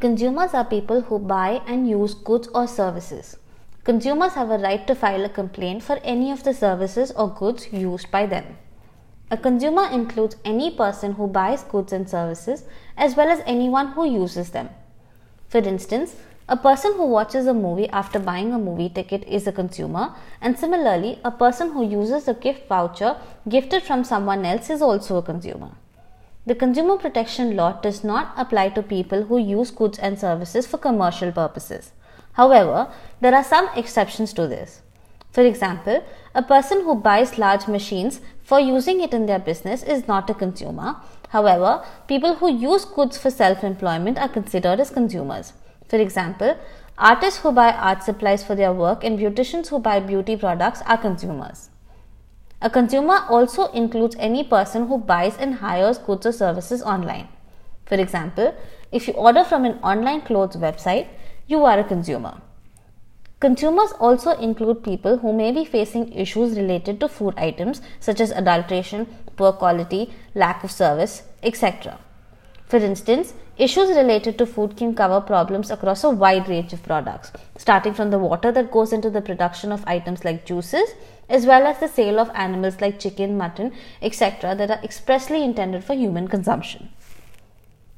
Consumers are people who buy and use goods or services. Consumers have a right to file a complaint for any of the services or goods used by them. A consumer includes any person who buys goods and services as well as anyone who uses them. For instance, a person who watches a movie after buying a movie ticket is a consumer, and similarly, a person who uses a gift voucher gifted from someone else is also a consumer. The consumer protection law does not apply to people who use goods and services for commercial purposes. However, there are some exceptions to this. For example, a person who buys large machines for using it in their business is not a consumer. However, people who use goods for self employment are considered as consumers. For example, artists who buy art supplies for their work and beauticians who buy beauty products are consumers. A consumer also includes any person who buys and hires goods or services online. For example, if you order from an online clothes website, you are a consumer. Consumers also include people who may be facing issues related to food items such as adulteration, poor quality, lack of service, etc. For instance, issues related to food can cover problems across a wide range of products, starting from the water that goes into the production of items like juices, as well as the sale of animals like chicken, mutton, etc., that are expressly intended for human consumption.